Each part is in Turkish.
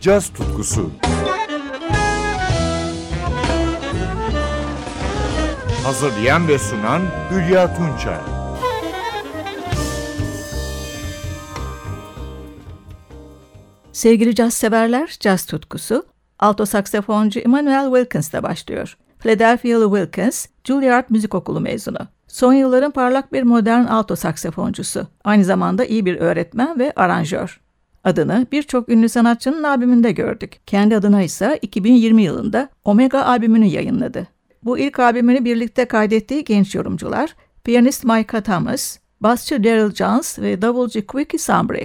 caz tutkusu. Hazırlayan ve sunan Hülya Tunçay. Sevgili caz severler, caz tutkusu, alto saksafoncu Emmanuel Wilkins'le başlıyor. Philadelphia'lı Wilkins, Juilliard Müzik Okulu mezunu. Son yılların parlak bir modern alto saksafoncusu. Aynı zamanda iyi bir öğretmen ve aranjör. Adını birçok ünlü sanatçının albümünde gördük. Kendi adına ise 2020 yılında Omega albümünü yayınladı. Bu ilk albümünü birlikte kaydettiği genç yorumcular, piyanist Micah Thomas, basçı Daryl Jones ve davulcu Quickie Sambry.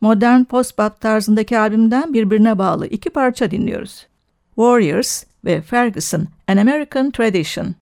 Modern post-bop tarzındaki albümden birbirine bağlı iki parça dinliyoruz. Warriors ve Ferguson, An American Tradition.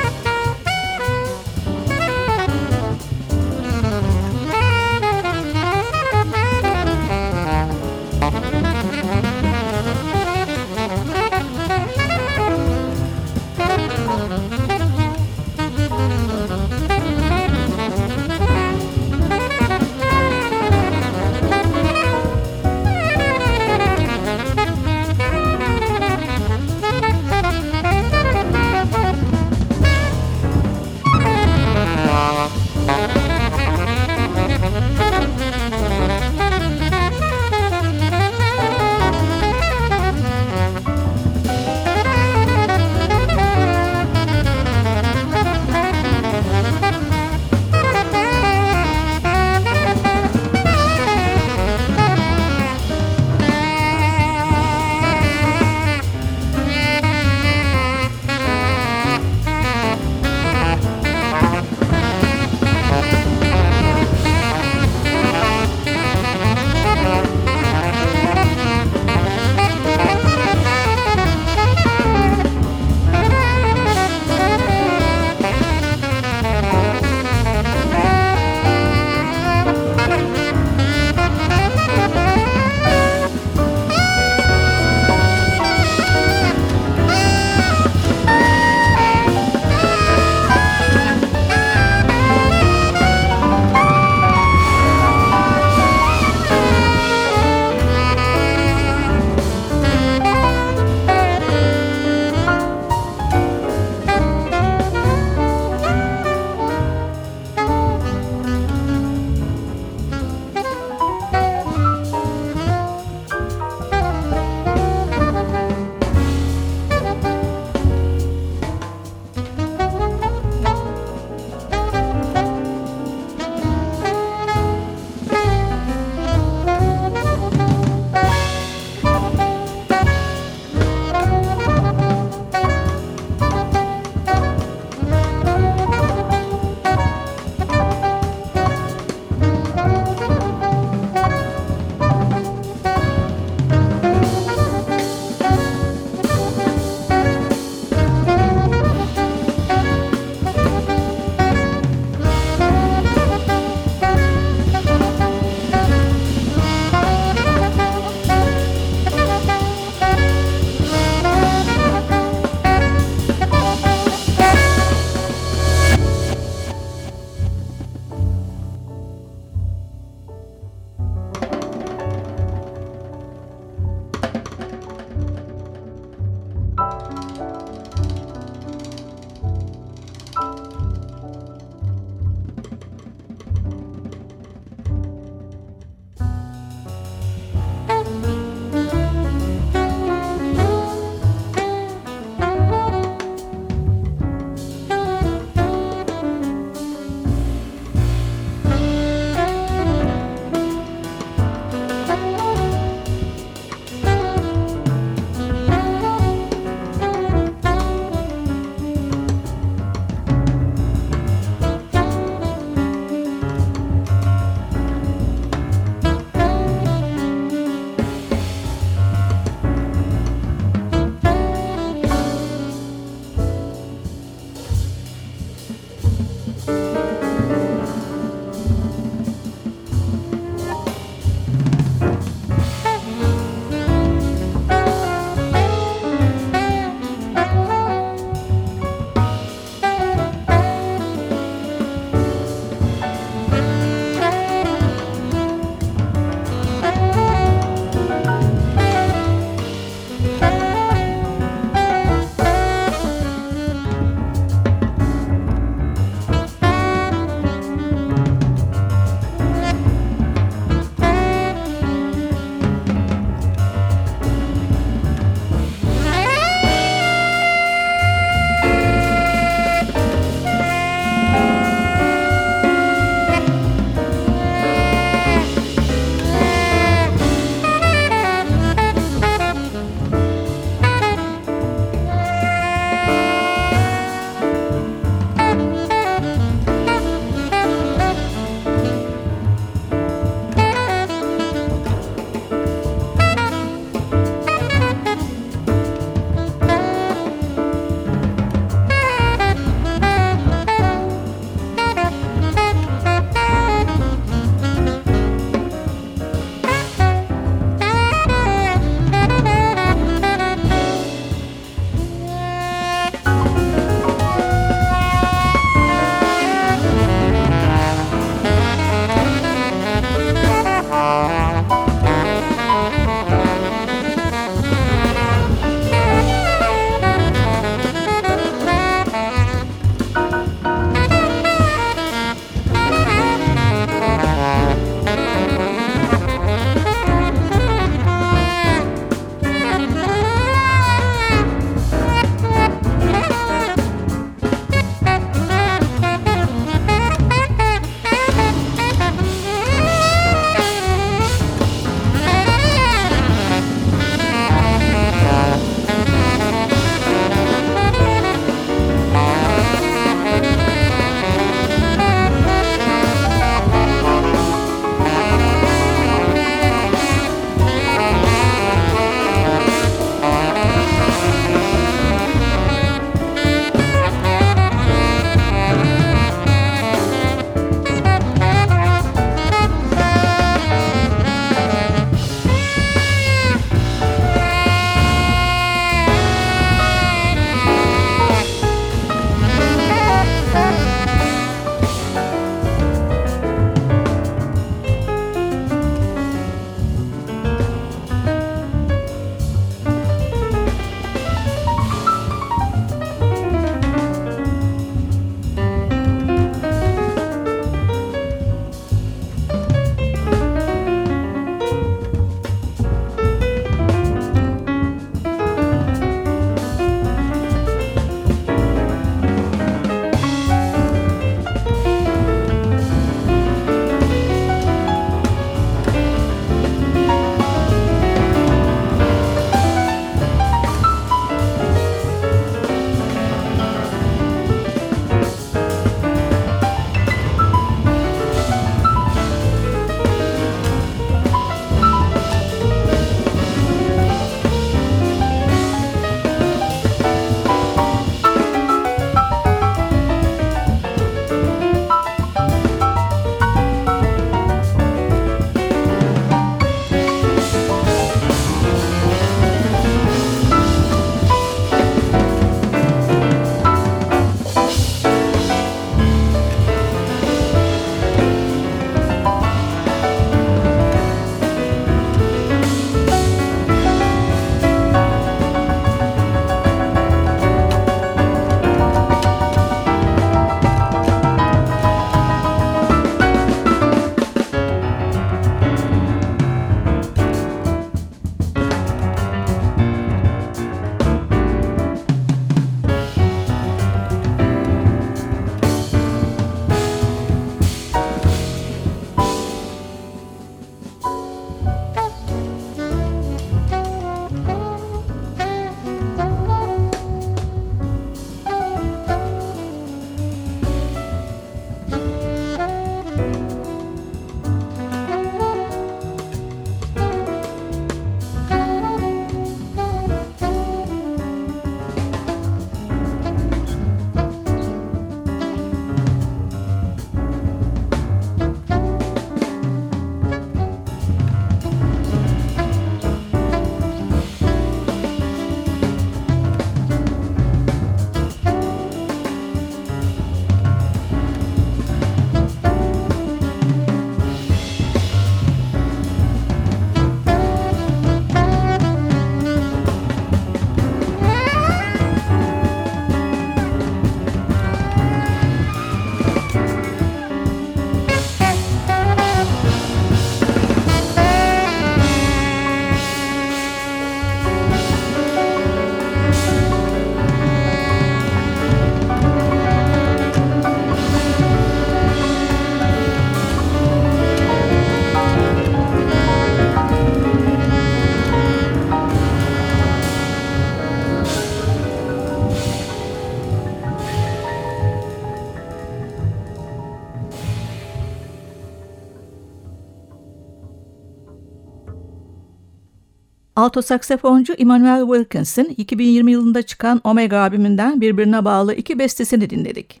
Alto saksafoncu Immanuel Wilkins'in 2020 yılında çıkan Omega albümünden birbirine bağlı iki bestesini dinledik.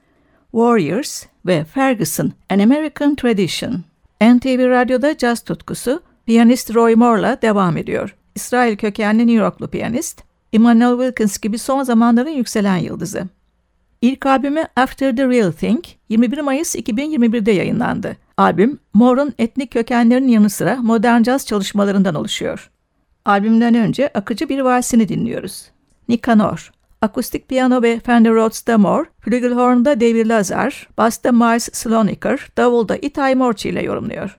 Warriors ve Ferguson, An American Tradition. NTV Radyo'da caz tutkusu piyanist Roy Moore'la devam ediyor. İsrail kökenli New Yorklu piyanist, Immanuel Wilkins gibi son zamanların yükselen yıldızı. İlk albümü After the Real Thing 21 Mayıs 2021'de yayınlandı. Albüm, Moore'un etnik kökenlerinin yanı sıra modern caz çalışmalarından oluşuyor. Albümden önce akıcı bir valsini dinliyoruz. Nikanor, akustik piyano ve Fender Rhodes'da Moore, flügelhorn'da David Lazar, basta Miles Sloniker, davulda Itay Morci ile yorumluyor.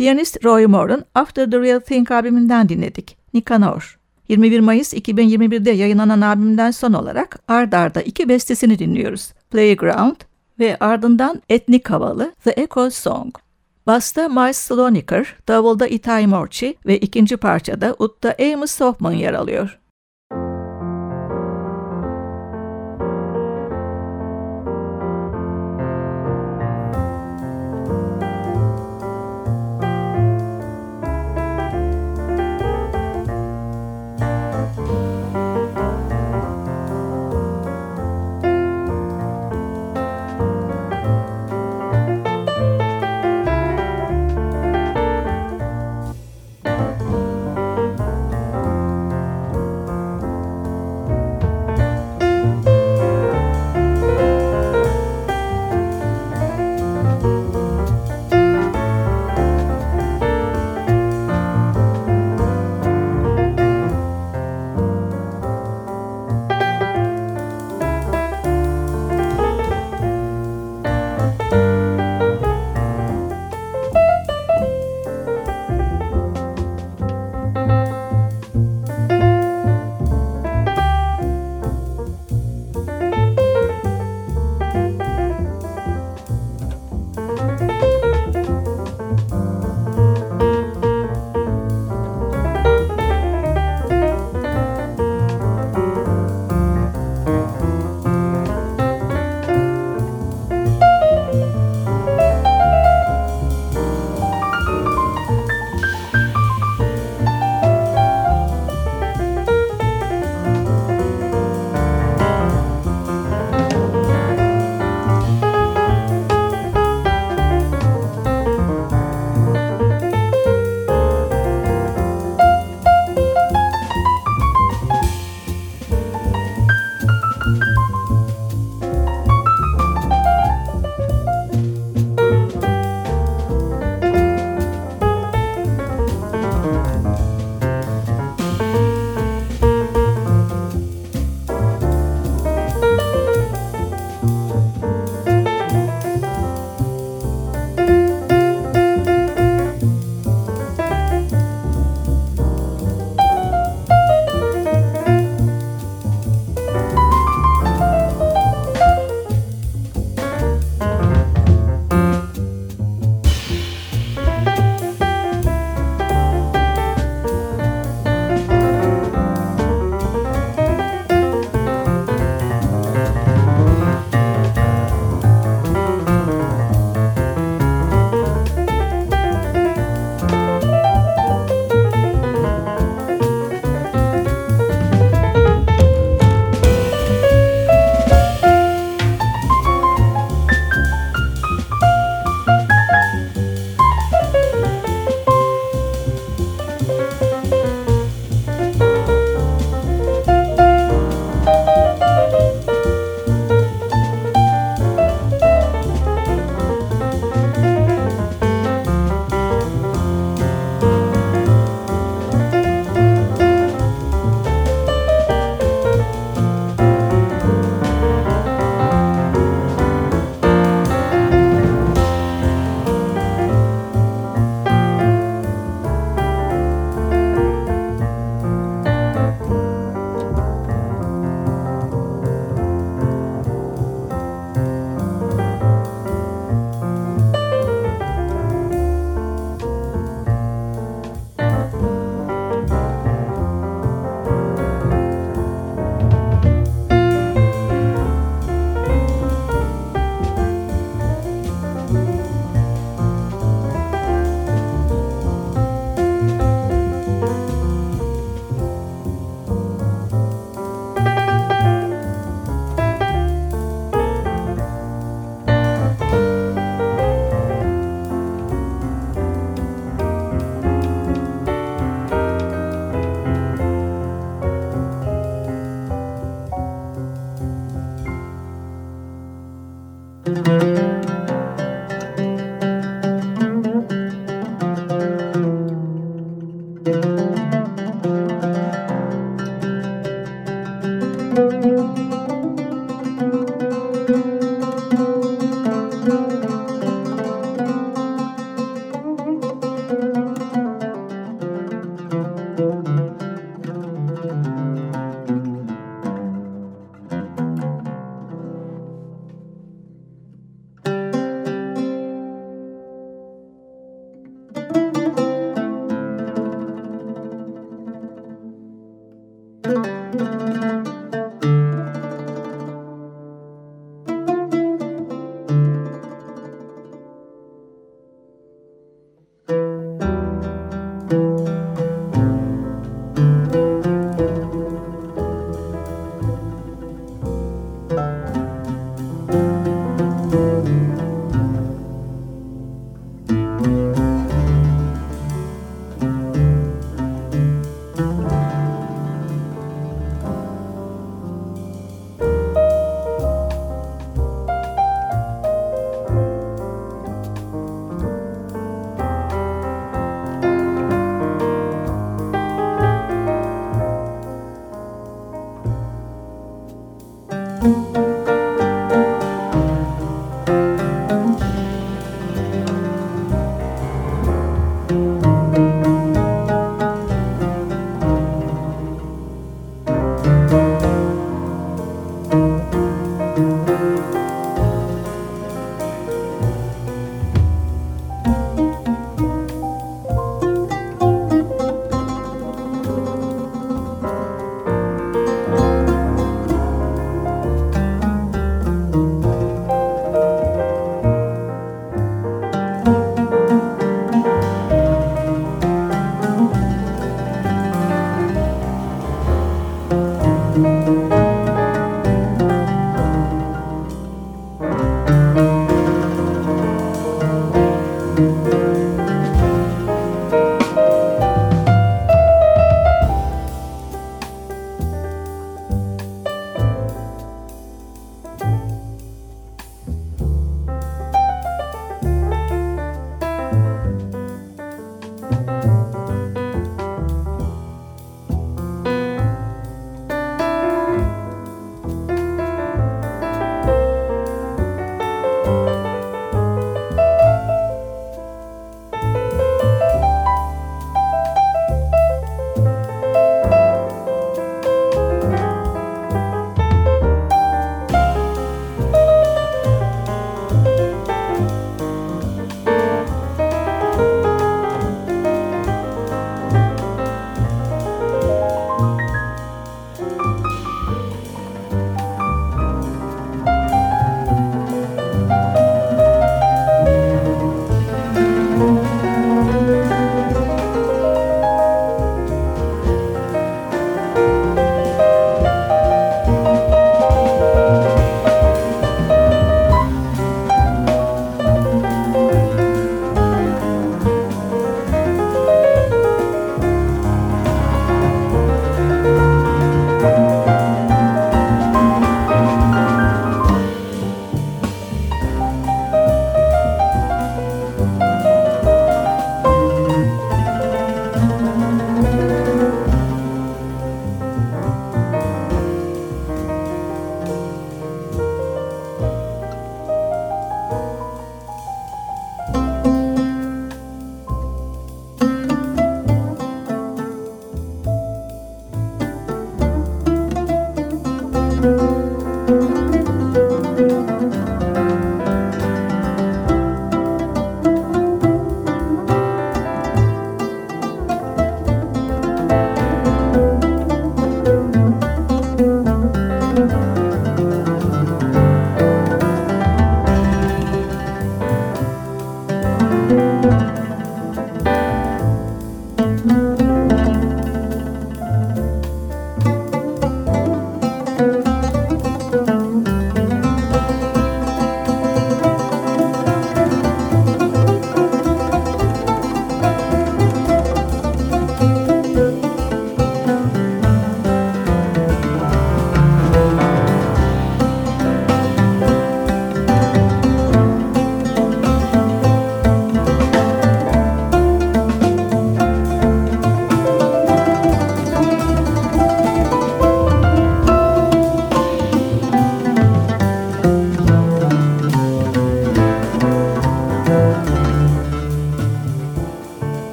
Piyanist Roy Moore'un After the Real Thing albümünden dinledik. Nikanor. 21 Mayıs 2021'de yayınlanan albümden son olarak ard arda iki bestesini dinliyoruz. Playground ve ardından etnik havalı The Echo Song. Basta Miles Sloniker, davulda Itay Morchi ve ikinci parçada utta Amos Hoffman yer alıyor.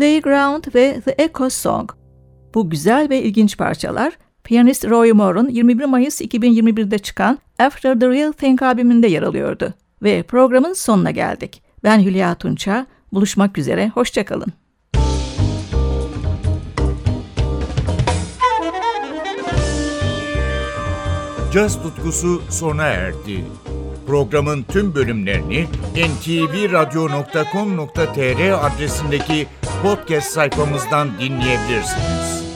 Playground ve The Echo Song. Bu güzel ve ilginç parçalar piyanist Roy Moore'un 21 Mayıs 2021'de çıkan After the Real Thing albümünde yer alıyordu. Ve programın sonuna geldik. Ben Hülya Tunça. Buluşmak üzere. Hoşçakalın. Caz tutkusu sona erdi. Programın tüm bölümlerini ntvradio.com.tr adresindeki podcast sayfamızdan dinleyebilirsiniz.